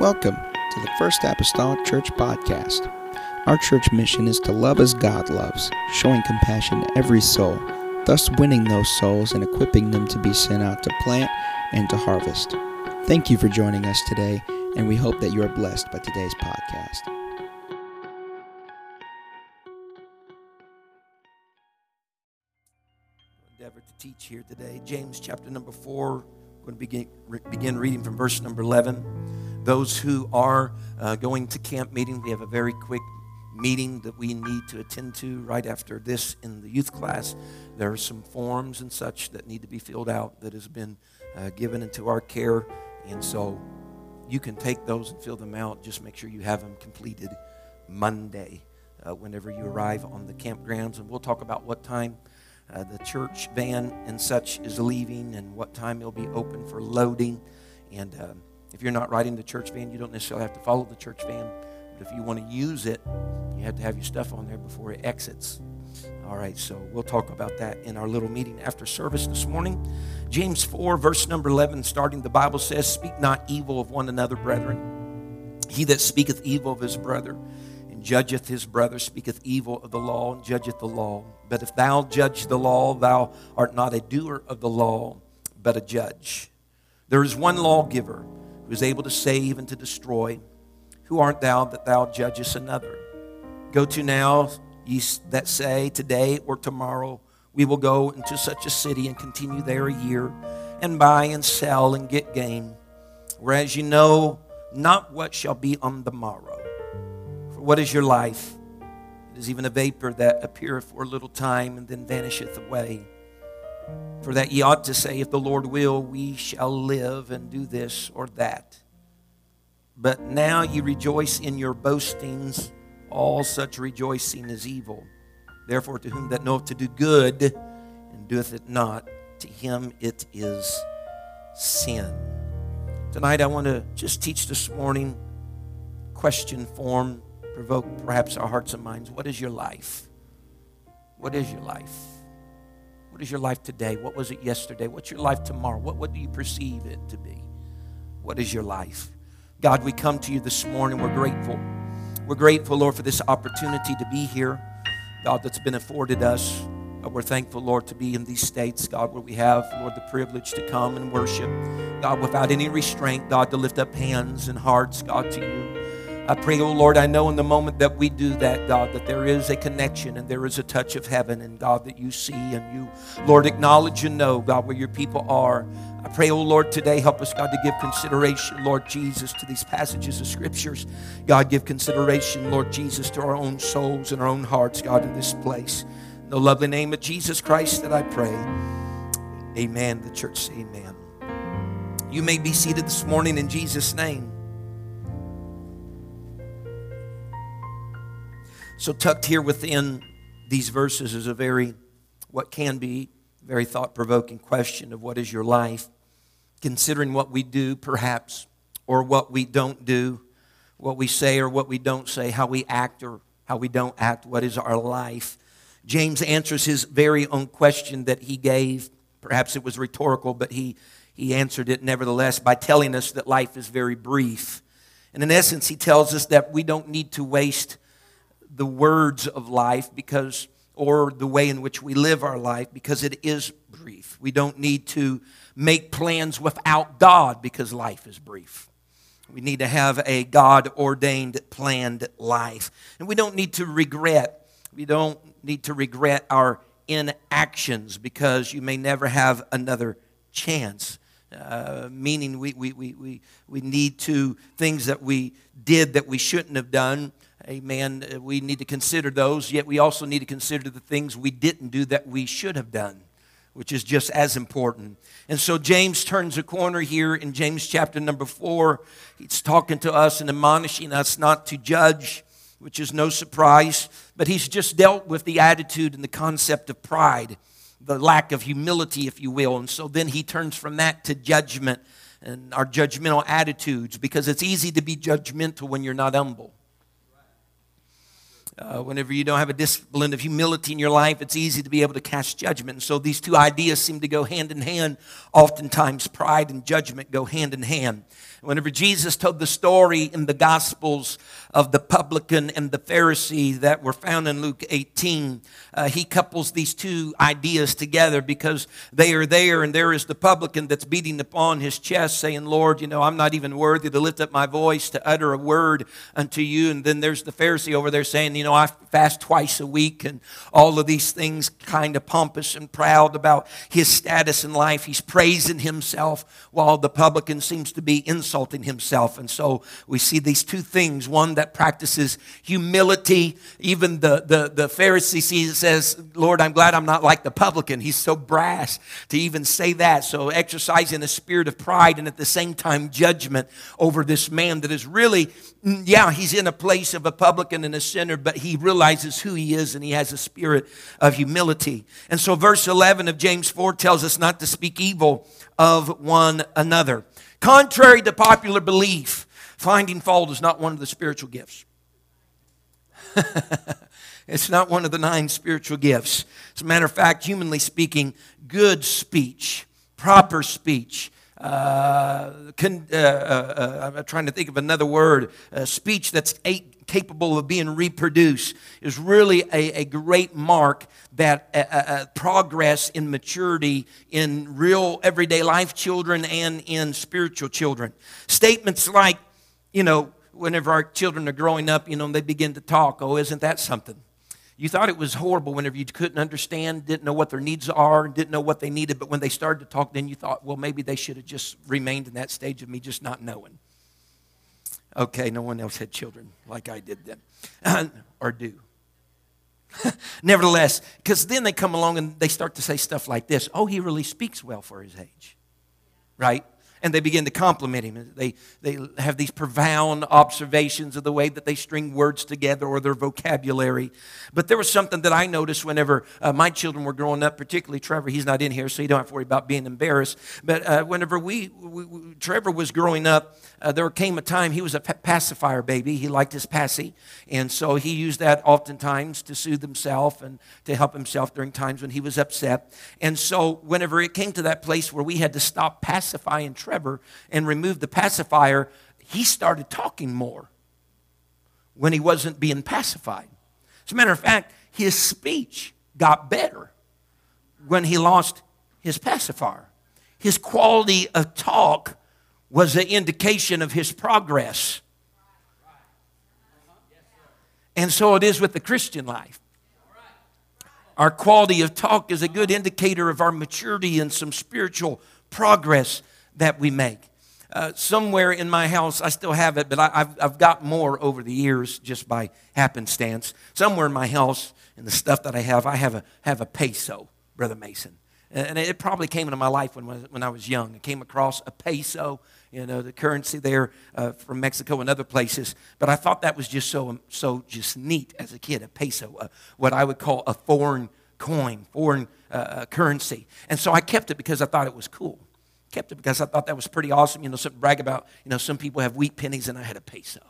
Welcome to the First Apostolic Church Podcast. Our church mission is to love as God loves, showing compassion to every soul, thus winning those souls and equipping them to be sent out to plant and to harvest. Thank you for joining us today, and we hope that you are blessed by today's podcast. endeavor to teach here today. James chapter number 4. We're going to begin, re- begin reading from verse number 11. Those who are uh, going to camp meeting, we have a very quick meeting that we need to attend to right after this in the youth class. There are some forms and such that need to be filled out that has been uh, given into our care. And so you can take those and fill them out. Just make sure you have them completed Monday uh, whenever you arrive on the campgrounds. And we'll talk about what time uh, the church van and such is leaving and what time it'll be open for loading. And uh, if you're not riding the church van, you don't necessarily have to follow the church van. But if you want to use it, you have to have your stuff on there before it exits. All right, so we'll talk about that in our little meeting after service this morning. James 4, verse number 11, starting, the Bible says, Speak not evil of one another, brethren. He that speaketh evil of his brother judgeth his brother speaketh evil of the law and judgeth the law. But if thou judge the law, thou art not a doer of the law, but a judge. There is one lawgiver who is able to save and to destroy. Who art thou that thou judgest another? Go to now, ye that say, Today or tomorrow we will go into such a city and continue there a year, and buy and sell and get gain. Whereas you know not what shall be on the morrow. For what is your life? It is even a vapor that appeareth for a little time and then vanisheth away. For that ye ought to say, If the Lord will, we shall live and do this or that. But now ye rejoice in your boastings. All such rejoicing is evil. Therefore, to whom that knoweth to do good and doeth it not, to him it is sin. Tonight, I want to just teach this morning, question form, provoke perhaps our hearts and minds. What is your life? What is your life? What is your life today? What was it yesterday? What's your life tomorrow? What, what do you perceive it to be? What is your life? God, we come to you this morning. We're grateful. We're grateful, Lord, for this opportunity to be here, God, that's been afforded us. We're thankful, Lord, to be in these states, God, where we have, Lord, the privilege to come and worship, God, without any restraint, God, to lift up hands and hearts, God, to you. I pray, oh Lord, I know in the moment that we do that, God, that there is a connection and there is a touch of heaven, and God, that you see and you, Lord, acknowledge and know, God, where your people are. I pray, oh Lord, today help us, God, to give consideration, Lord Jesus, to these passages of scriptures. God, give consideration, Lord Jesus, to our own souls and our own hearts, God, in this place. In the lovely name of Jesus Christ that I pray. Amen. The church amen. You may be seated this morning in Jesus' name. So, tucked here within these verses is a very, what can be, very thought provoking question of what is your life? Considering what we do, perhaps, or what we don't do, what we say or what we don't say, how we act or how we don't act, what is our life? James answers his very own question that he gave. Perhaps it was rhetorical, but he, he answered it nevertheless by telling us that life is very brief. And in essence, he tells us that we don't need to waste the words of life because or the way in which we live our life because it is brief. We don't need to make plans without God because life is brief. We need to have a God ordained, planned life. And we don't need to regret. We don't need to regret our inactions because you may never have another chance. Uh, meaning we, we, we, we, we need to, things that we did that we shouldn't have done, amen, uh, we need to consider those, yet we also need to consider the things we didn't do that we should have done, which is just as important. And so James turns a corner here in James chapter number four. He's talking to us and admonishing us not to judge, which is no surprise, but he's just dealt with the attitude and the concept of pride the lack of humility, if you will. And so then he turns from that to judgment and our judgmental attitudes because it's easy to be judgmental when you're not humble. Uh, whenever you don't have a discipline of humility in your life, it's easy to be able to cast judgment. And so these two ideas seem to go hand in hand. Oftentimes, pride and judgment go hand in hand. Whenever Jesus told the story in the Gospels of the publican and the Pharisee that were found in Luke 18, uh, he couples these two ideas together because they are there, and there is the publican that's beating upon his chest, saying, Lord, you know, I'm not even worthy to lift up my voice to utter a word unto you. And then there's the Pharisee over there saying, You know, I fast twice a week, and all of these things kind of pompous and proud about his status in life. He's praising himself while the publican seems to be insulting insulting himself. And so we see these two things one that practices humility. Even the, the, the Pharisee sees, says, Lord, I'm glad I'm not like the publican. He's so brass to even say that. So exercising a spirit of pride and at the same time judgment over this man that is really, mm, yeah, he's in a place of a publican and a sinner, but he realizes who he is and he has a spirit of humility. And so verse 11 of James 4 tells us not to speak evil of one another. Contrary to popular belief, finding fault is not one of the spiritual gifts. it's not one of the nine spiritual gifts. As a matter of fact, humanly speaking, good speech, proper speech, uh, con, uh, uh, uh I'm trying to think of another word, speech that's eight, capable of being reproduced is really a, a great mark that uh, uh, uh, progress in maturity in real everyday life children and in spiritual children. Statements like, you know, whenever our children are growing up, you know, they begin to talk, oh, isn't that something? You thought it was horrible whenever you couldn't understand, didn't know what their needs are, didn't know what they needed, but when they started to talk, then you thought, well, maybe they should have just remained in that stage of me just not knowing. Okay, no one else had children like I did then, or do. Nevertheless, because then they come along and they start to say stuff like this Oh, he really speaks well for his age, right? and they begin to compliment him. They, they have these profound observations of the way that they string words together or their vocabulary. But there was something that I noticed whenever uh, my children were growing up, particularly Trevor. He's not in here, so you don't have to worry about being embarrassed. But uh, whenever we, we, we, Trevor was growing up, uh, there came a time he was a pacifier baby. He liked his passy. And so he used that oftentimes to soothe himself and to help himself during times when he was upset. And so whenever it came to that place where we had to stop pacifying Trevor, Trevor and remove the pacifier, he started talking more when he wasn't being pacified. As a matter of fact, his speech got better when he lost his pacifier. His quality of talk was an indication of his progress. And so it is with the Christian life. Our quality of talk is a good indicator of our maturity and some spiritual progress that we make. Uh, somewhere in my house, I still have it, but I, have I've got more over the years just by happenstance. Somewhere in my house, in the stuff that I have, I have a, have a peso, Brother Mason. And it probably came into my life when, when I was young. I came across a peso, you know, the currency there uh, from Mexico and other places. But I thought that was just so, so just neat as a kid, a peso, uh, what I would call a foreign coin, foreign uh, uh currency. And so I kept it because I thought it was cool kept it because I thought that was pretty awesome. You know, something brag about, you know, some people have wheat pennies and I had a peso.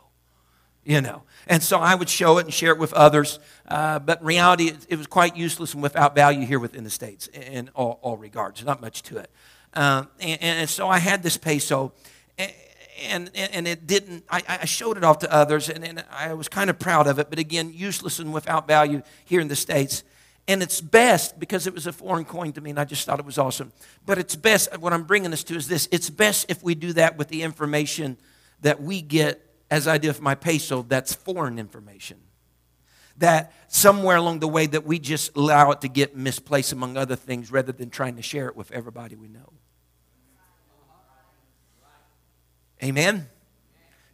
You know, and so I would show it and share it with others. Uh, but reality, it, it, was quite useless and without value here within the States in all, all regards. Not much to it. Uh, and, and, so I had this peso, and, and, and it didn't, I, I, showed it off to others, and, and I was kind of proud of it, but again, useless and without value here in the States. And it's best because it was a foreign coin to me and I just thought it was awesome. But it's best, what I'm bringing this to is this it's best if we do that with the information that we get, as I did with my peso, that's foreign information. That somewhere along the way that we just allow it to get misplaced among other things rather than trying to share it with everybody we know. Amen?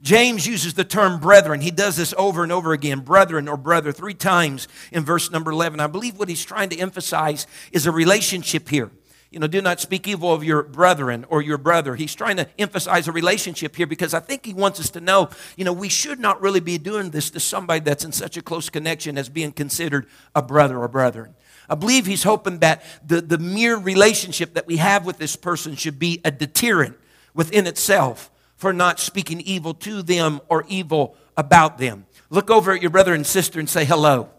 James uses the term brethren. He does this over and over again, brethren or brother, three times in verse number 11. I believe what he's trying to emphasize is a relationship here. You know, do not speak evil of your brethren or your brother. He's trying to emphasize a relationship here because I think he wants us to know, you know, we should not really be doing this to somebody that's in such a close connection as being considered a brother or brethren. I believe he's hoping that the, the mere relationship that we have with this person should be a deterrent within itself for not speaking evil to them or evil about them. Look over at your brother and sister and say hello.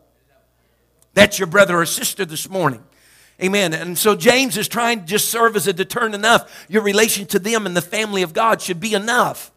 That's your brother or sister this morning. Amen. And so James is trying to just serve as a deterrent enough. Your relation to them and the family of God should be enough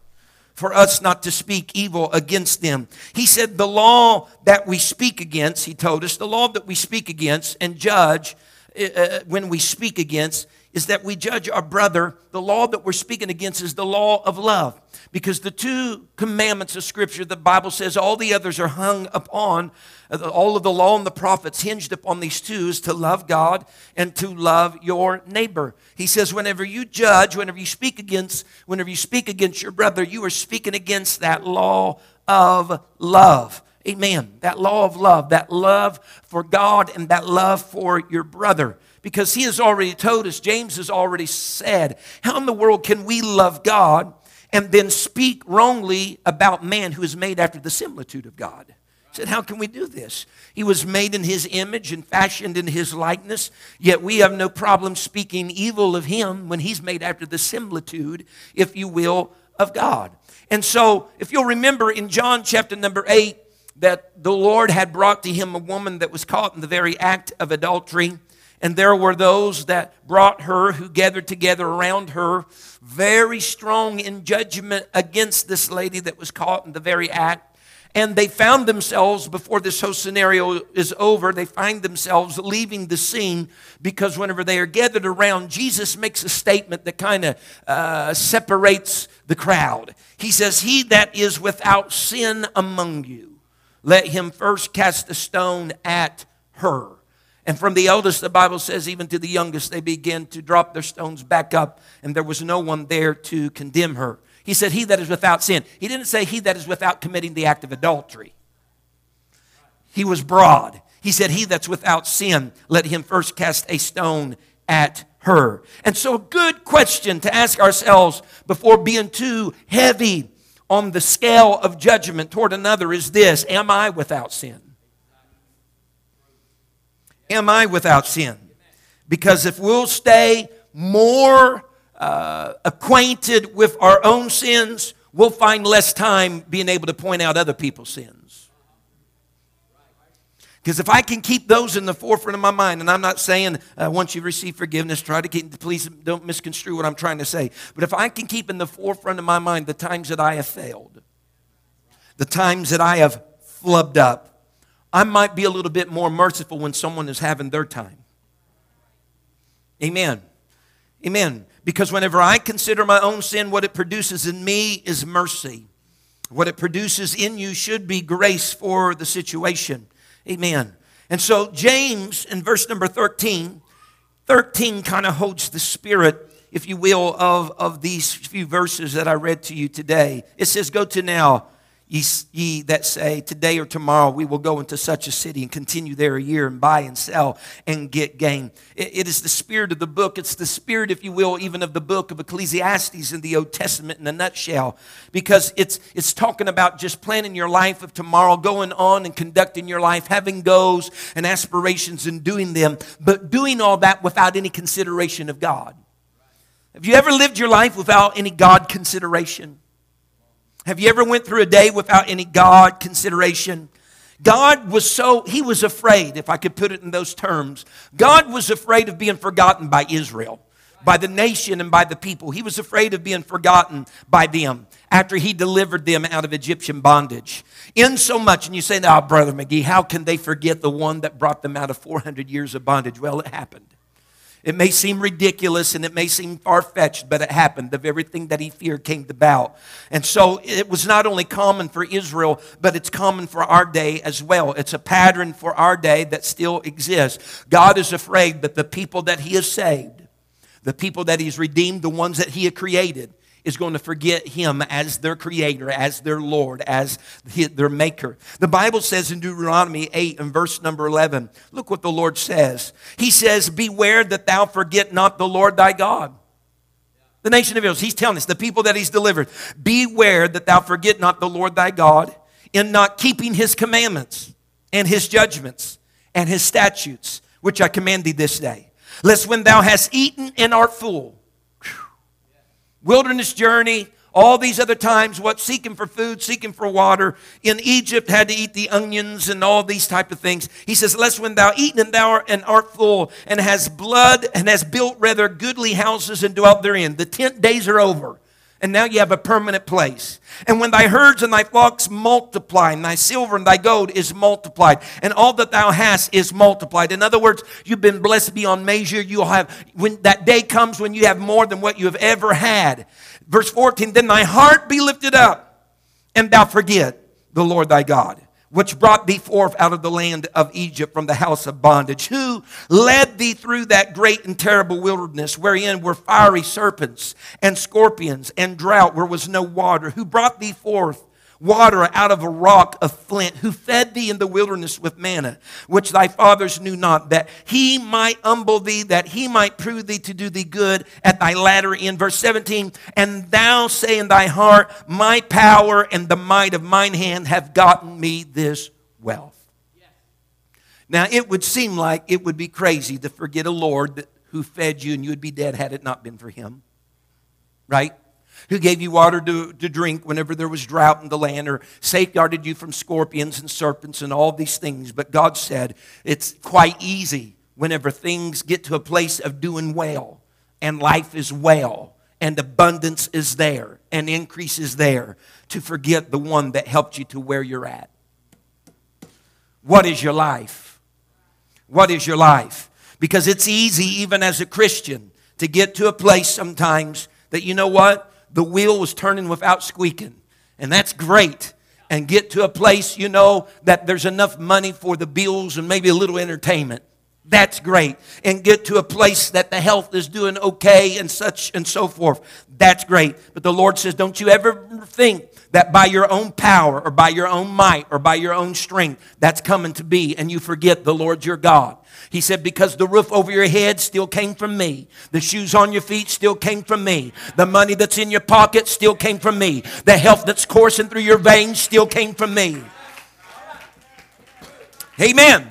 for us not to speak evil against them. He said, The law that we speak against, he told us, the law that we speak against and judge uh, uh when we speak against is that we judge our brother. The law that we're speaking against is the law of love. Because the two commandments of Scripture, the Bible says all the others are hung upon, uh, all of the law and the prophets hinged upon these two is to love God and to love your neighbor. He says, whenever you judge, whenever you speak against, whenever you speak against your brother, you are speaking against that law of love. Amen. That law of love, that love for God and that love for your brother because he has already told us, James has already said, how in the world can we love God and then speak wrongly about man who is made after the similitude of God? He said, How can we do this? He was made in his image and fashioned in his likeness, yet we have no problem speaking evil of him when he's made after the similitude, if you will, of God. And so, if you'll remember in John chapter number 8, that the Lord had brought to him a woman that was caught in the very act of adultery. And there were those that brought her, who gathered together around her, very strong in judgment against this lady that was caught in the very act. And they found themselves, before this whole scenario is over, they find themselves leaving the scene because whenever they are gathered around, Jesus makes a statement that kind of uh, separates the crowd. He says, He that is without sin among you, let him first cast a stone at her. And from the eldest, the Bible says, even to the youngest, they began to drop their stones back up, and there was no one there to condemn her. He said, He that is without sin. He didn't say, He that is without committing the act of adultery. He was broad. He said, He that's without sin, let him first cast a stone at her. And so, a good question to ask ourselves before being too heavy on the scale of judgment toward another is this Am I without sin? Am I without sin? Because if we'll stay more uh, acquainted with our own sins, we'll find less time being able to point out other people's sins. Because if I can keep those in the forefront of my mind, and I'm not saying uh, once you receive forgiveness, try to keep, please don't misconstrue what I'm trying to say. But if I can keep in the forefront of my mind the times that I have failed, the times that I have flubbed up, I might be a little bit more merciful when someone is having their time. Amen. Amen. Because whenever I consider my own sin, what it produces in me is mercy. What it produces in you should be grace for the situation. Amen. And so, James in verse number 13, 13 kind of holds the spirit, if you will, of, of these few verses that I read to you today. It says, Go to now Ye, ye, that say, Today or tomorrow we will go into such a city and continue there a year and buy and sell and get gain. It, it is the spirit of the book. It's the spirit, if you will, even of the book of Ecclesiastes in the Old Testament in a nutshell, because it's, it's talking about just planning your life of tomorrow, going on and conducting your life, having goals and aspirations and doing them, but doing all that without any consideration of God. Have you ever lived your life without any God consideration? Have you ever went through a day without any God consideration? God was so, he was afraid, if I could put it in those terms. God was afraid of being forgotten by Israel, by the nation, and by the people. He was afraid of being forgotten by them after he delivered them out of Egyptian bondage. In so much, and you say, now, Brother McGee, how can they forget the one that brought them out of 400 years of bondage? Well, it happened. It may seem ridiculous and it may seem far fetched, but it happened. Of everything that he feared came bow. And so it was not only common for Israel, but it's common for our day as well. It's a pattern for our day that still exists. God is afraid that the people that he has saved, the people that he's redeemed, the ones that he had created, is going to forget him as their creator, as their Lord, as their maker. The Bible says in Deuteronomy 8 and verse number 11, look what the Lord says. He says, Beware that thou forget not the Lord thy God. The nation of Israel, he's telling us, the people that he's delivered, beware that thou forget not the Lord thy God in not keeping his commandments and his judgments and his statutes, which I command thee this day. Lest when thou hast eaten and art full, wilderness journey, All these other times, what? Seeking for food, seeking for water. In Egypt, had to eat the onions and all these type of things. He says, Lest when thou eat and thou art, and art full, and has blood, and has built rather goodly houses and dwelt therein. The tent days are over and now you have a permanent place. And when thy herds and thy flocks multiply, and thy silver and thy gold is multiplied, and all that thou hast is multiplied. In other words, you've been blessed beyond measure. You'll have, when that day comes when you have more than what you have ever had. Verse 14, then thy heart be lifted up, and thou forget the Lord thy God which brought thee forth out of the land of Egypt from the house of bondage, who led thee through that great and terrible wilderness, wherein were fiery serpents and scorpions and drought, where was no water, who brought thee forth water out of a rock of flint, who fed thee in the wilderness with manna, which thy fathers knew not, that he might humble thee, that he might prove thee to do thee good at thy latter end. Verse 17, and thou say in thy heart, My power and the might of mine hand have gotten me this wealth. Now, it would seem like it would be crazy to forget a Lord who fed you and you would be dead had it not been for him. Right? Who gave you water to, to drink whenever there was drought in the land, or safeguarded you from scorpions and serpents and all these things. But God said it's quite easy whenever things get to a place of doing well and life is well and abundance is there and increase is there to forget the one that helped you to where you're at. What is your life? What is your life? Because it's easy, even as a Christian, to get to a place sometimes that you know what? The wheel was turning without squeaking. And that's great. And get to a place, you know, that there's enough money for the bills and maybe a little entertainment. That's great. And get to a place that the health is doing okay and such and so forth. That's great. But the Lord says, don't you ever think that by your own power or by your own might or by your own strength that's coming to be and you forget the Lord your God. He said, Because the roof over your head still came from me. The shoes on your feet still came from me. The money that's in your pocket still came from me. The health that's coursing through your veins still came from me. Amen.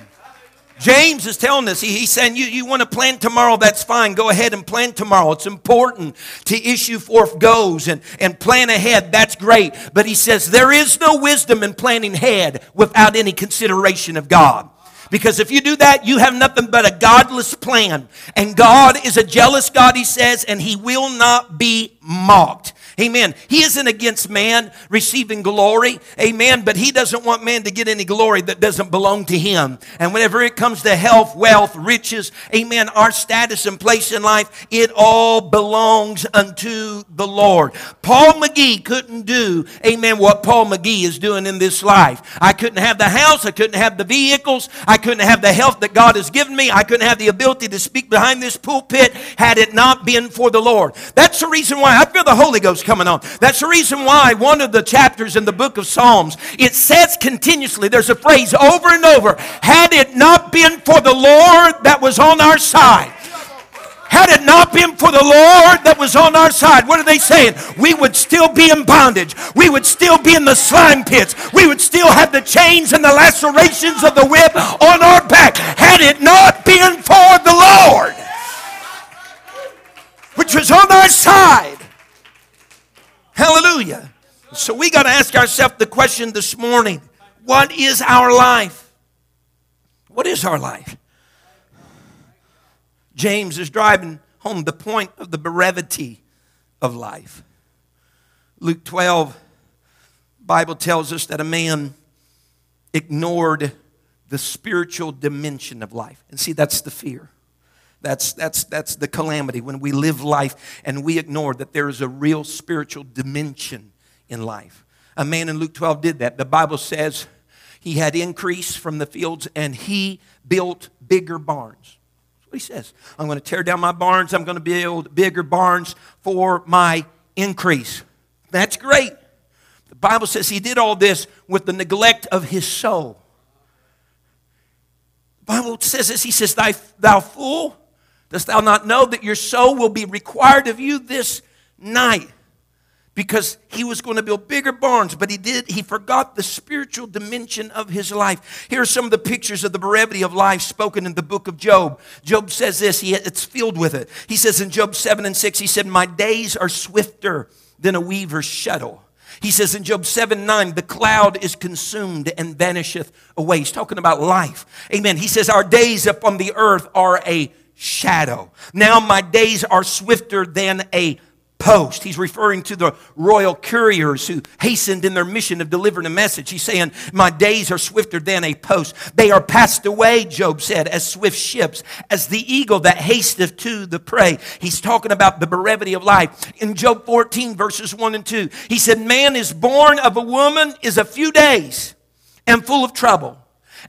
James is telling us, he, he's saying, you, you want to plan tomorrow, that's fine. Go ahead and plan tomorrow. It's important to issue forth goals and, and plan ahead. That's great. But he says, there is no wisdom in planning ahead without any consideration of God. Because if you do that, you have nothing but a godless plan. And God is a jealous God, he says, and he will not be mocked. Amen. He isn't against man receiving glory. Amen. But he doesn't want man to get any glory that doesn't belong to him. And whenever it comes to health, wealth, riches, amen, our status and place in life, it all belongs unto the Lord. Paul McGee couldn't do, amen, what Paul McGee is doing in this life. I couldn't have the house. I couldn't have the vehicles. I couldn't have the health that God has given me. I couldn't have the ability to speak behind this pulpit had it not been for the Lord. That's the reason why I feel the Holy Ghost coming on. That's the reason why one of the chapters in the book of Psalms, it says continuously, there's a phrase over and over, had it not been for the Lord that was on our side. Had it not been for the Lord that was on our side, what are they saying? We would still be in bondage. We would still be in the slime pits. We would still have the chains and the lacerations of the whip on our back. Had it not been for the Lord, which was on our side. Hallelujah. So we got to ask ourselves the question this morning what is our life? What is our life? James is driving home the point of the brevity of life. Luke 12, Bible tells us that a man ignored the spiritual dimension of life. And see, that's the fear. That's, that's, that's the calamity when we live life and we ignore that there is a real spiritual dimension in life. A man in Luke 12 did that. The Bible says he had increase from the fields and he built bigger barns. That's what he says. I'm going to tear down my barns. I'm going to build bigger barns for my increase. That's great. The Bible says he did all this with the neglect of his soul. The Bible says this. He says, Thou fool, Dost thou not know that your soul will be required of you this night? Because he was going to build bigger barns, but he did, he forgot the spiritual dimension of his life. Here are some of the pictures of the brevity of life spoken in the book of Job. Job says this, he, it's filled with it. He says in Job 7 and 6, he said, My days are swifter than a weaver's shuttle. He says in Job 7 9, the cloud is consumed and vanisheth away. He's talking about life. Amen. He says, Our days upon the earth are a shadow. Now my days are swifter than a post. He's referring to the royal couriers who hastened in their mission of delivering a message. He's saying, My days are swifter than a post. They are passed away, Job said, as swift ships, as the eagle that hasteth to the prey. He's talking about the brevity of life. In Job 14, verses 1 and 2, he said, Man is born of a woman is a few days and full of trouble.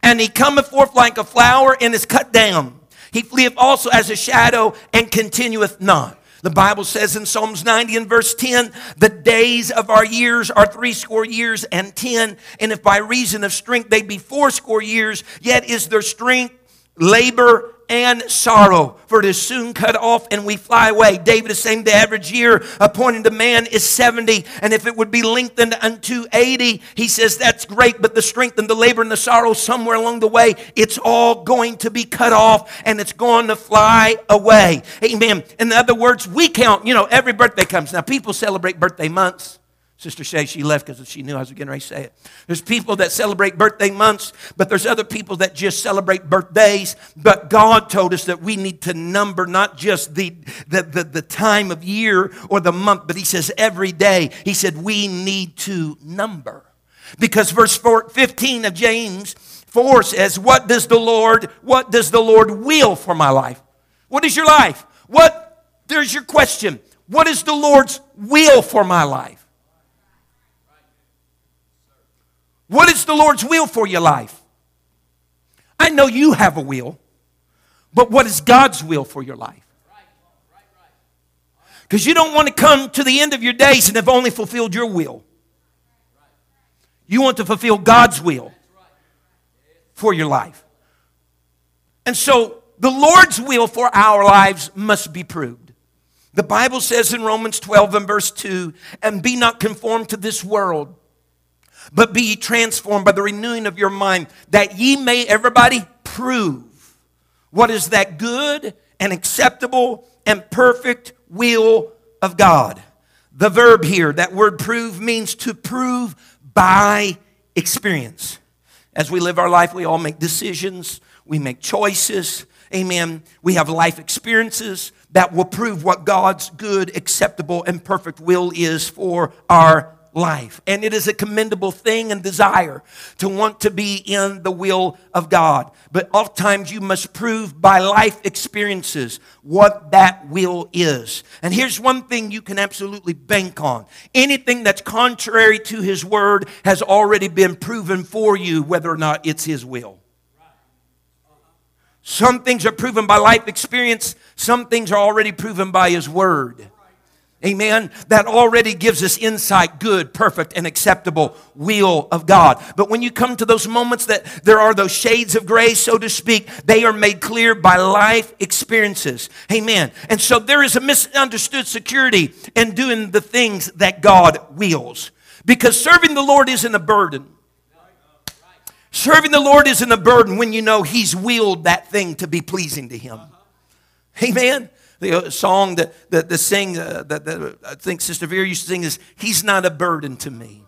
And he cometh forth like a flower and is cut down. He fleeth also as a shadow and continueth not. The Bible says in Psalms 90 and verse 10, the days of our years are threescore years and ten. And if by reason of strength they be fourscore years, yet is their strength labor and sorrow, for it is soon cut off and we fly away. David is saying the average year appointed to man is 70, and if it would be lengthened unto 80, he says that's great, but the strength and the labor and the sorrow somewhere along the way, it's all going to be cut off and it's going to fly away. Amen. In other words, we count, you know, every birthday comes. Now, people celebrate birthday months. Sister Shay, she left because she knew I was getting ready to say it. There's people that celebrate birthday months, but there's other people that just celebrate birthdays. But God told us that we need to number not just the, the, the, the time of year or the month, but He says every day. He said we need to number. Because verse 4, 15 of James 4 says, What does the Lord, what does the Lord will for my life? What is your life? What, there's your question. What is the Lord's will for my life? What is the Lord's will for your life? I know you have a will, but what is God's will for your life? Because you don't want to come to the end of your days and have only fulfilled your will. You want to fulfill God's will for your life. And so the Lord's will for our lives must be proved. The Bible says in Romans 12 and verse 2 and be not conformed to this world but be ye transformed by the renewing of your mind, that ye may, everybody, prove what is that good and acceptable and perfect will of God. The verb here, that word prove, means to prove by experience. As we live our life, we all make decisions, we make choices. Amen. We have life experiences that will prove what God's good, acceptable, and perfect will is for our life. And it is a commendable thing and desire to want to be in the will of God. But oftentimes you must prove by life experiences what that will is. And here's one thing you can absolutely bank on anything that's contrary to His word has already been proven for you, whether or not it's His will. Some things are proven by life experience, some things are already proven by His word. Amen. That already gives us insight, good, perfect, and acceptable will of God. But when you come to those moments that there are those shades of gray, so to speak, they are made clear by life experiences. Amen. And so there is a misunderstood security in doing the things that God wills. Because serving the Lord isn't a burden. Serving the Lord isn't a burden when you know He's willed that thing to be pleasing to Him. Amen the uh, song that, that the sing uh, that, that I think Sister Vera used to sing is He's not a burden to me.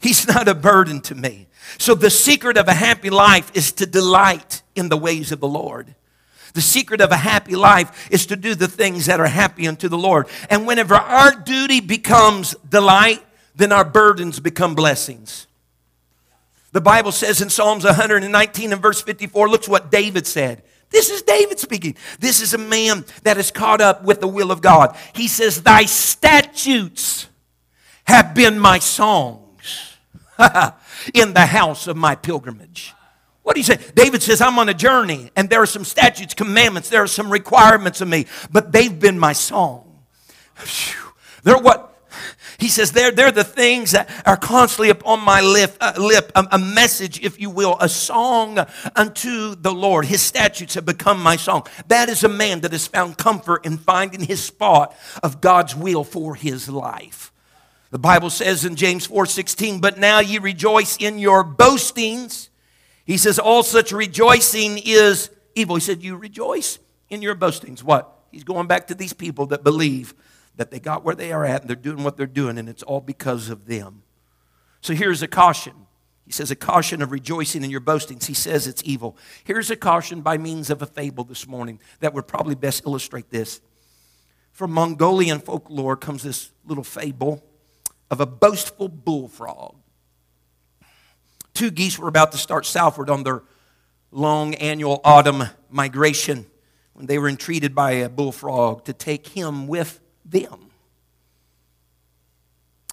He's not a burden to me. So the secret of a happy life is to delight in the ways of the Lord. The secret of a happy life is to do the things that are happy unto the Lord. And whenever our duty becomes delight, then our burdens become blessings. The Bible says in Psalms 119 and verse 54, looks what David said. This is David speaking. This is a man that is caught up with the will of God. He says, Thy statutes have been my songs in the house of my pilgrimage. What do you say? David says, I'm on a journey, and there are some statutes, commandments, there are some requirements of me, but they've been my song. They're what he says, they're, they're the things that are constantly upon my lip, uh, lip a, a message, if you will, a song unto the Lord. His statutes have become my song. That is a man that has found comfort in finding his spot of God's will for his life. The Bible says in James 4:16, "But now ye rejoice in your boastings." He says, "All such rejoicing is evil." He said, "You rejoice in your boastings." What? He's going back to these people that believe that they got where they are at and they're doing what they're doing, and it's all because of them. So here's a caution. He says, a caution of rejoicing in your boastings. He says it's evil. Here's a caution by means of a fable this morning that would probably best illustrate this. From Mongolian folklore comes this little fable of a boastful bullfrog. Two geese were about to start southward on their long annual autumn migration when they were entreated by a bullfrog to take him with them.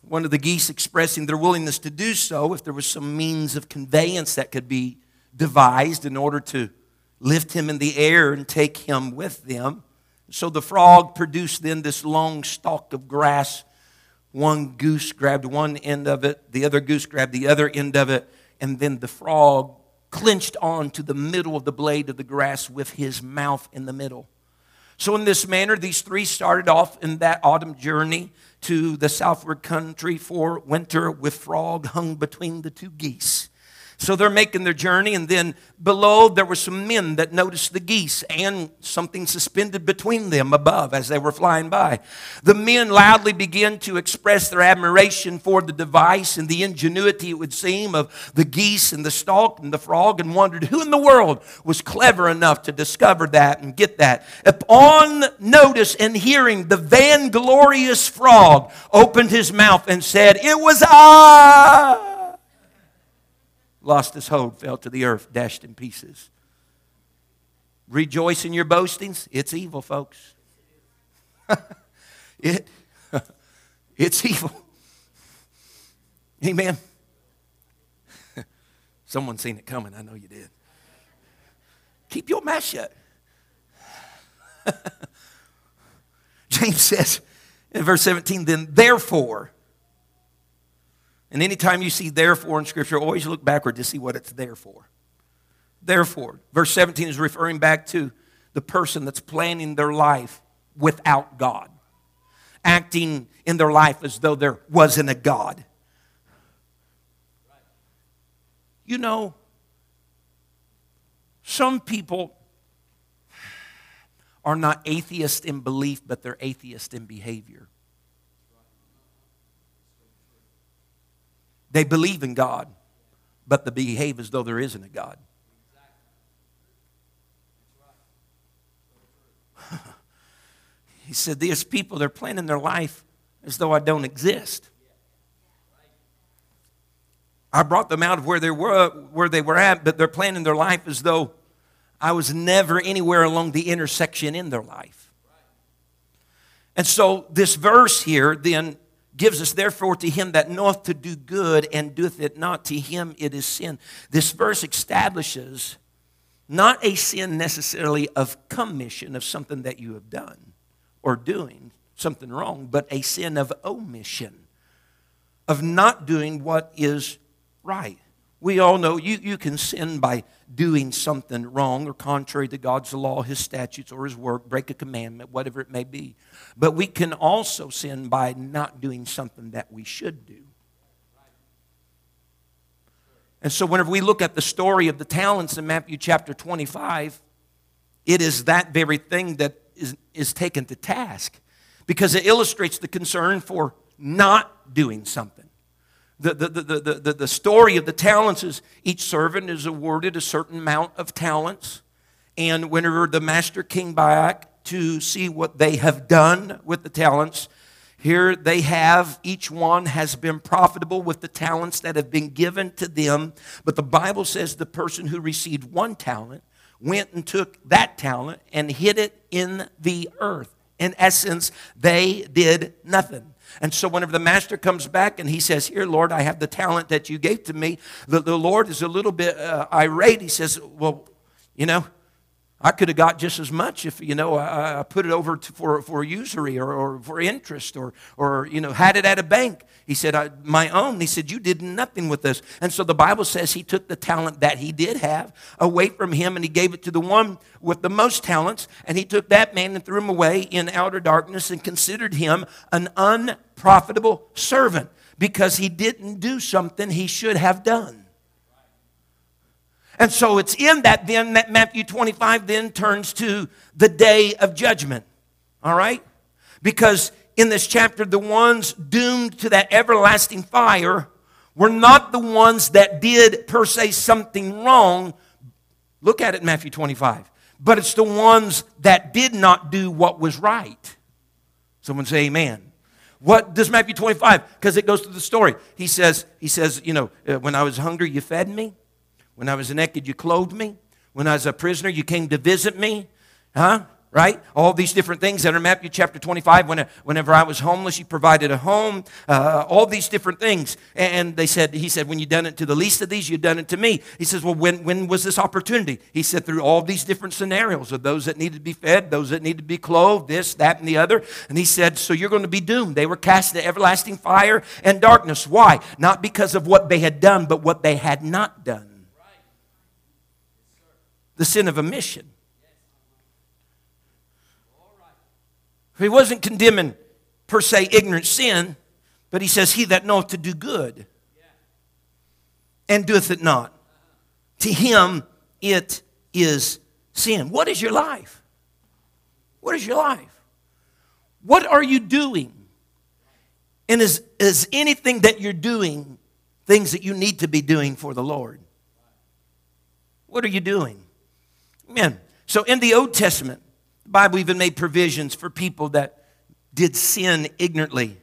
One of the geese expressing their willingness to do so if there was some means of conveyance that could be devised in order to lift him in the air and take him with them. So the frog produced then this long stalk of grass. One goose grabbed one end of it, the other goose grabbed the other end of it, and then the frog clinched on to the middle of the blade of the grass with his mouth in the middle. So, in this manner, these three started off in that autumn journey to the southward country for winter with Frog hung between the two geese. So they're making their journey, and then below there were some men that noticed the geese and something suspended between them above as they were flying by. The men loudly began to express their admiration for the device and the ingenuity, it would seem, of the geese and the stalk and the frog, and wondered who in the world was clever enough to discover that and get that. Upon notice and hearing, the vainglorious frog opened his mouth and said, It was I lost his hold, fell to the earth, dashed in pieces. Rejoice in your boastings. It's evil, folks. it, it's evil. Amen. Someone seen it coming. I know you did. Keep your mouth shut. James says in verse 17, then therefore, and anytime you see therefore in Scripture, always look backward to see what it's there for. Therefore, verse 17 is referring back to the person that's planning their life without God, acting in their life as though there wasn't a God. You know, some people are not atheist in belief, but they're atheist in behavior. They believe in God, but they behave as though there isn't a God. he said, These people, they're planning their life as though I don't exist. I brought them out of where they were, where they were at, but they're planning their life as though I was never anywhere along the intersection in their life. And so this verse here then gives us therefore to him that knoweth to do good and doeth it not to him it is sin. This verse establishes not a sin necessarily of commission of something that you have done or doing something wrong but a sin of omission of not doing what is right. We all know you, you can sin by doing something wrong or contrary to God's law, His statutes, or His work, break a commandment, whatever it may be. But we can also sin by not doing something that we should do. And so, whenever we look at the story of the talents in Matthew chapter 25, it is that very thing that is, is taken to task because it illustrates the concern for not doing something. The, the, the, the, the, story of the talents is each servant is awarded a certain amount of talents. And whenever the master came back to see what they have done with the talents, here they have, each one has been profitable with the talents that have been given to them. But the Bible says the person who received one talent went and took that talent and hid it in the earth. In essence, they did nothing. And so, whenever the master comes back and he says, Here, Lord, I have the talent that you gave to me, the, the Lord is a little bit uh, irate. He says, Well, you know, I could have got just as much if, you know, I, I put it over to, for, for usury or, or for interest or, or, you know, had it at a bank. He said, My own. He said, You did nothing with this. And so the Bible says he took the talent that he did have away from him and he gave it to the one with the most talents. And he took that man and threw him away in outer darkness and considered him an unprofitable servant because he didn't do something he should have done. And so it's in that then that Matthew 25 then turns to the day of judgment. All right? Because in this chapter, the ones doomed to that everlasting fire were not the ones that did, per se, something wrong. Look at it Matthew 25. But it's the ones that did not do what was right. Someone say amen. What does Matthew 25? Because it goes through the story. He says, he says, you know, uh, when I was hungry, you fed me. When I was naked, you clothed me. When I was a prisoner, you came to visit me. Huh? right? All these different things that are in Matthew chapter 25. When, whenever I was homeless, you provided a home, uh, all these different things. And they said, he said, when you done it to the least of these, you've done it to me. He says, well, when, when was this opportunity? He said, through all these different scenarios of those that needed to be fed, those that needed to be clothed, this, that, and the other. And he said, so you're going to be doomed. They were cast into everlasting fire and darkness. Why? Not because of what they had done, but what they had not done. The sin of omission. He wasn't condemning per se ignorant sin, but he says, He that knoweth to do good and doeth it not, to him it is sin. What is your life? What is your life? What are you doing? And is, is anything that you're doing things that you need to be doing for the Lord? What are you doing? Amen. So in the Old Testament, the Bible even made provisions for people that did sin ignorantly,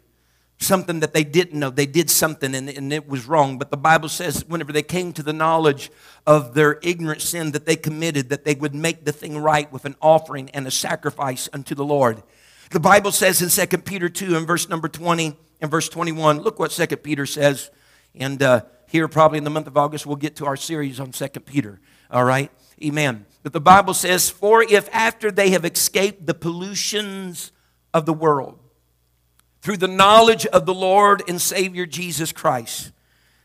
something that they didn't know. They did something and, and it was wrong. But the Bible says, whenever they came to the knowledge of their ignorant sin that they committed, that they would make the thing right with an offering and a sacrifice unto the Lord. The Bible says in 2 Peter 2 and verse number 20 and verse 21, look what 2 Peter says. And uh, here, probably in the month of August, we'll get to our series on 2 Peter. All right? Amen. But the Bible says, For if after they have escaped the pollutions of the world, through the knowledge of the Lord and Savior Jesus Christ,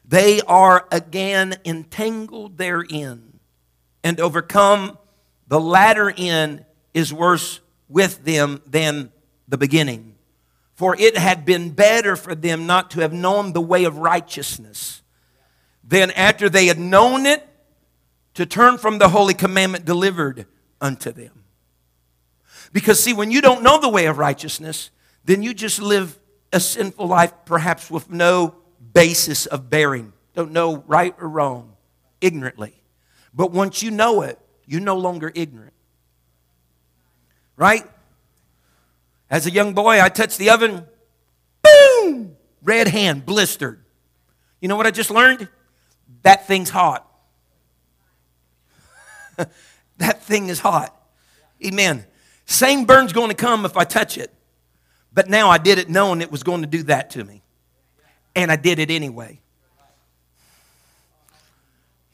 they are again entangled therein and overcome, the latter end is worse with them than the beginning. For it had been better for them not to have known the way of righteousness than after they had known it to turn from the holy commandment delivered unto them. Because, see, when you don't know the way of righteousness, then you just live a sinful life, perhaps with no basis of bearing. Don't know right or wrong, ignorantly. But once you know it, you're no longer ignorant. Right? As a young boy, I touched the oven, boom, red hand, blistered. You know what I just learned? That thing's hot. that thing is hot. Amen. Same burn's going to come if I touch it. But now I did it knowing it was going to do that to me. And I did it anyway.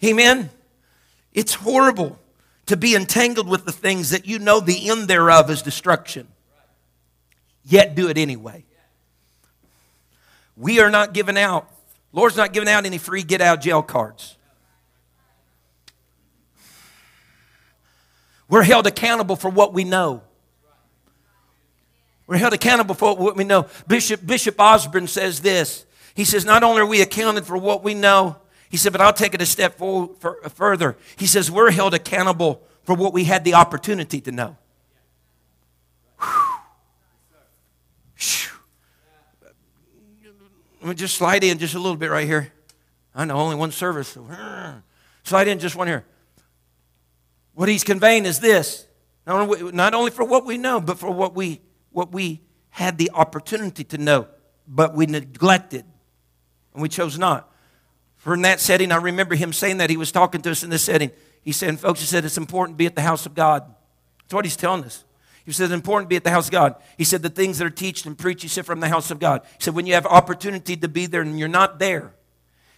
Amen. It's horrible to be entangled with the things that you know the end thereof is destruction, yet do it anyway. We are not giving out, Lord's not giving out any free get out jail cards. We're held accountable for what we know. We're held accountable for what we know. Bishop, Bishop Osborne says this. He says, Not only are we accounted for what we know, he said, but I'll take it a step for, further. He says, We're held accountable for what we had the opportunity to know. Let me just slide in just a little bit right here. I know only one service. Slide in just one here. What he's conveying is this not only, for what we know, but for what we, what we had the opportunity to know, but we neglected and we chose not. For in that setting, I remember him saying that. He was talking to us in this setting. He said, folks, he said, it's important to be at the house of God. That's what he's telling us. He said, it's important to be at the house of God. He said, the things that are taught and preached, he said, from the house of God. He said, when you have opportunity to be there and you're not there,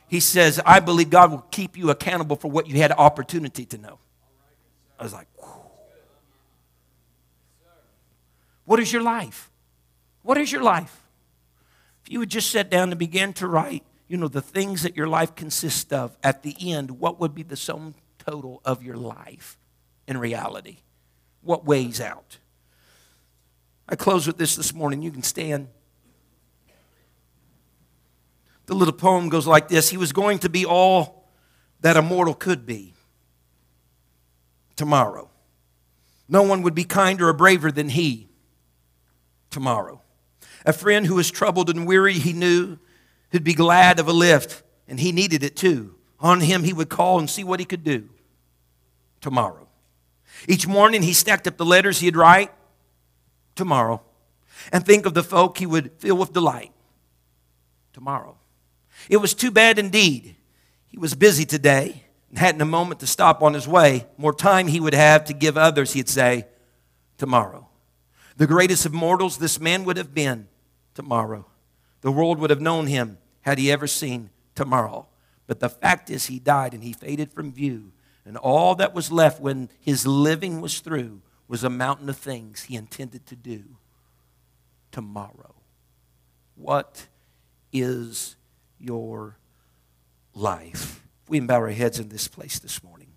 he says, I believe God will keep you accountable for what you had opportunity to know. I was like, Whew. what is your life? What is your life? If you would just sit down and begin to write, you know, the things that your life consists of, at the end, what would be the sum total of your life in reality? What weighs out? I close with this this morning. You can stand. The little poem goes like this He was going to be all that a mortal could be tomorrow. No one would be kinder or braver than he tomorrow. A friend who was troubled and weary, he knew, who'd be glad of a lift, and he needed it too. On him, he would call and see what he could do tomorrow. Each morning, he stacked up the letters he'd write tomorrow and think of the folk he would fill with delight tomorrow. It was too bad indeed. He was busy today hadn't a moment to stop on his way. More time he would have to give others, he'd say, tomorrow. The greatest of mortals this man would have been tomorrow. The world would have known him had he ever seen tomorrow. But the fact is, he died and he faded from view. And all that was left when his living was through was a mountain of things he intended to do tomorrow. What is your life? We can bow our heads in this place this morning.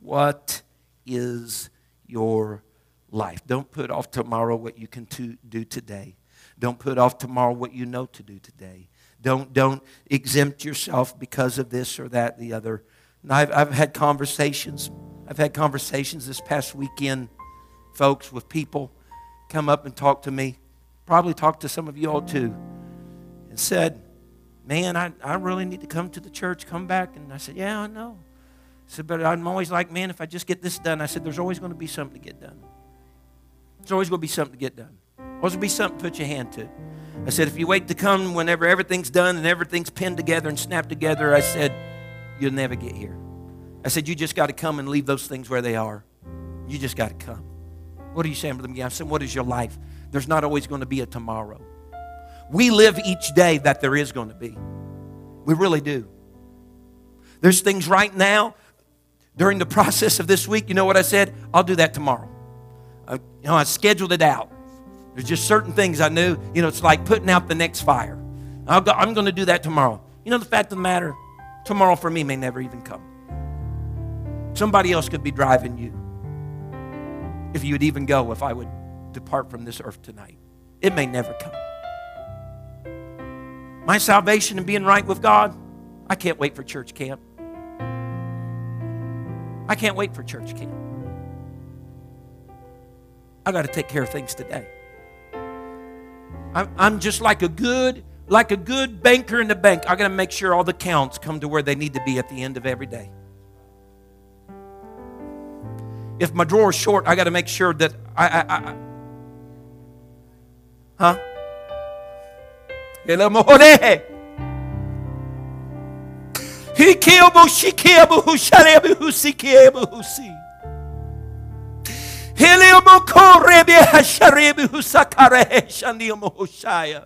What is your life? Don't put off tomorrow what you can to do today. Don't put off tomorrow what you know to do today. Don't, don't exempt yourself because of this or that, the other. And I've, I've had conversations. I've had conversations this past weekend, folks, with people come up and talk to me. Probably talked to some of you all too. And said, Man, I, I really need to come to the church, come back. And I said, Yeah, I know. I said, But I'm always like, Man, if I just get this done, I said, There's always going to be something to get done. There's always going to be something to get done. Always going to be something to put your hand to. I said, if you wait to come whenever everything's done and everything's pinned together and snapped together, I said, you'll never get here. I said, you just got to come and leave those things where they are. You just got to come. What are you saying, Brother McGee? I said, what is your life? There's not always going to be a tomorrow. We live each day that there is going to be. We really do. There's things right now during the process of this week. You know what I said? I'll do that tomorrow. Uh, you know, I scheduled it out. There's just certain things I knew. You know, it's like putting out the next fire. i I'm going to do that tomorrow. You know, the fact of the matter, tomorrow for me may never even come. Somebody else could be driving you. If you would even go, if I would depart from this earth tonight, it may never come. My salvation and being right with God, I can't wait for church camp. I can't wait for church camp. I got to take care of things today. I'm, I'm just like a good, like a good banker in the bank. I got to make sure all the counts come to where they need to be at the end of every day. If my drawer is short, I got to make sure that I, I, I huh? He killed she killed who shall who see who see. Heliomoko rebi hasharebi husakare shandiamo hoshaya.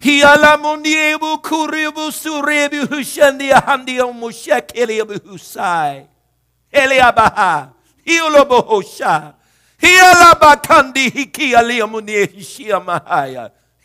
Hialamoniebu kuribu surebi hushandia handiomo shakeliabu husai. Heliabaha. Hiolobo hosha. Hialabakandi hikialiamunie hishia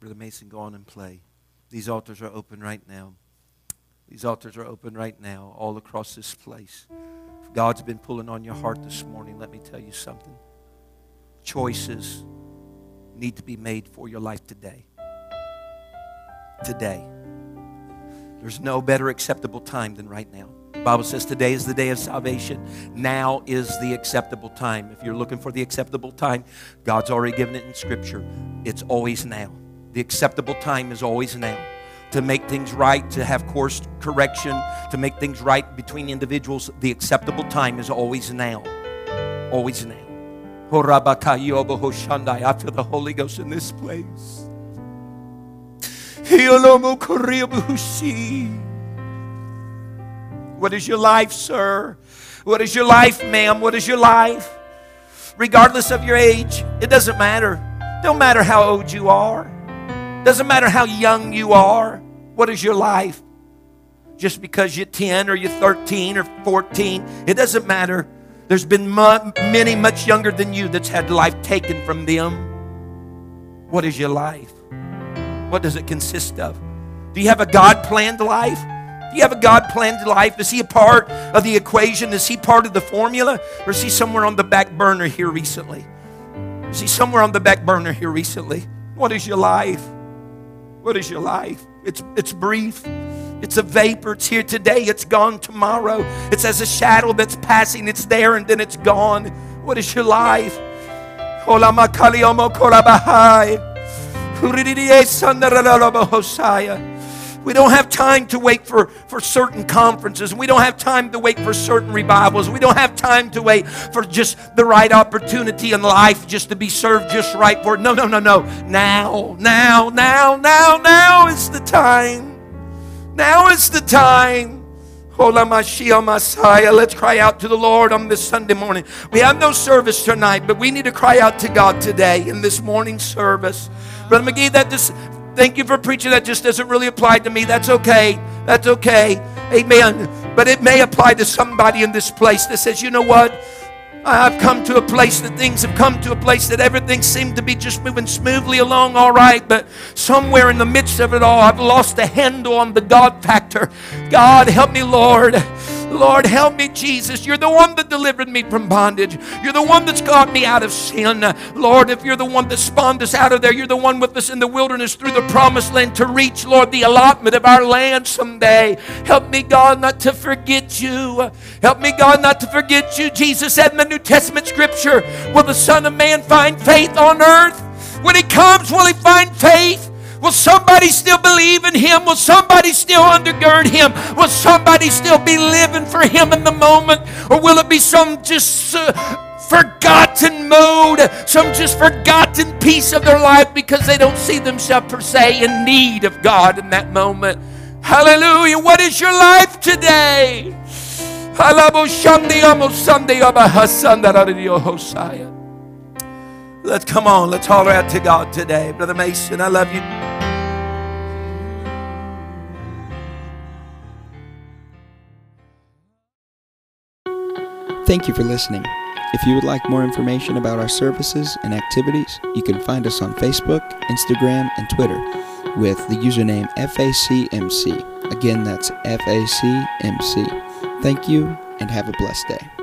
Brother Mason, go on and play. These altars are open right now. These altars are open right now, all across this place. If God's been pulling on your heart this morning, let me tell you something. Choices need to be made for your life today. Today. There's no better acceptable time than right now. The Bible says today is the day of salvation. Now is the acceptable time. If you're looking for the acceptable time, God's already given it in Scripture. It's always now. The acceptable time is always now. To make things right, to have course correction, to make things right between individuals, the acceptable time is always now. Always now. I feel the Holy Ghost in this place. What is your life, sir? What is your life, ma'am? What is your life? Regardless of your age, it doesn't matter. Don't matter how old you are. Doesn't matter how young you are. What is your life? Just because you're 10 or you're 13 or 14, it doesn't matter. There's been many much younger than you that's had life taken from them. What is your life? What does it consist of? Do you have a God planned life? Do you have a God planned life? Is He a part of the equation? Is He part of the formula? Or is He somewhere on the back burner here recently? Is He somewhere on the back burner here recently? What is your life? What is your life? It's, it's brief. It's a vapor. It's here today. It's gone tomorrow. It's as a shadow that's passing. It's there and then it's gone. What is your life? We don't have time to wait for, for certain conferences. We don't have time to wait for certain revivals. We don't have time to wait for just the right opportunity in life just to be served just right for it. No, no, no, no. Now, now, now, now, now is the time. Now is the time. Messiah. Let's cry out to the Lord on this Sunday morning. We have no service tonight, but we need to cry out to God today in this morning service. Brother McGee, that just Thank you for preaching. That just doesn't really apply to me. That's okay. That's okay. Amen. But it may apply to somebody in this place that says, you know what? I've come to a place that things have come to a place that everything seemed to be just moving smoothly along, all right, but somewhere in the midst of it all, I've lost a handle on the God factor. God, help me, Lord. Lord, help me, Jesus. You're the one that delivered me from bondage. You're the one that's got me out of sin. Lord, if you're the one that spawned us out of there, you're the one with us in the wilderness through the promised land to reach, Lord, the allotment of our land someday. Help me, God, not to forget you. Help me, God, not to forget you. Jesus said in the New Testament scripture, Will the Son of Man find faith on earth? When he comes, will he find faith? Will somebody still believe in Him? Will somebody still undergird Him? Will somebody still be living for Him in the moment? Or will it be some just uh, forgotten mode, some just forgotten piece of their life because they don't see themselves per se in need of God in that moment? Hallelujah. What is your life today? Let's come on, let's holler out to God today. Brother Mason, I love you. Thank you for listening. If you would like more information about our services and activities, you can find us on Facebook, Instagram, and Twitter with the username FACMC. Again, that's FACMC. Thank you and have a blessed day.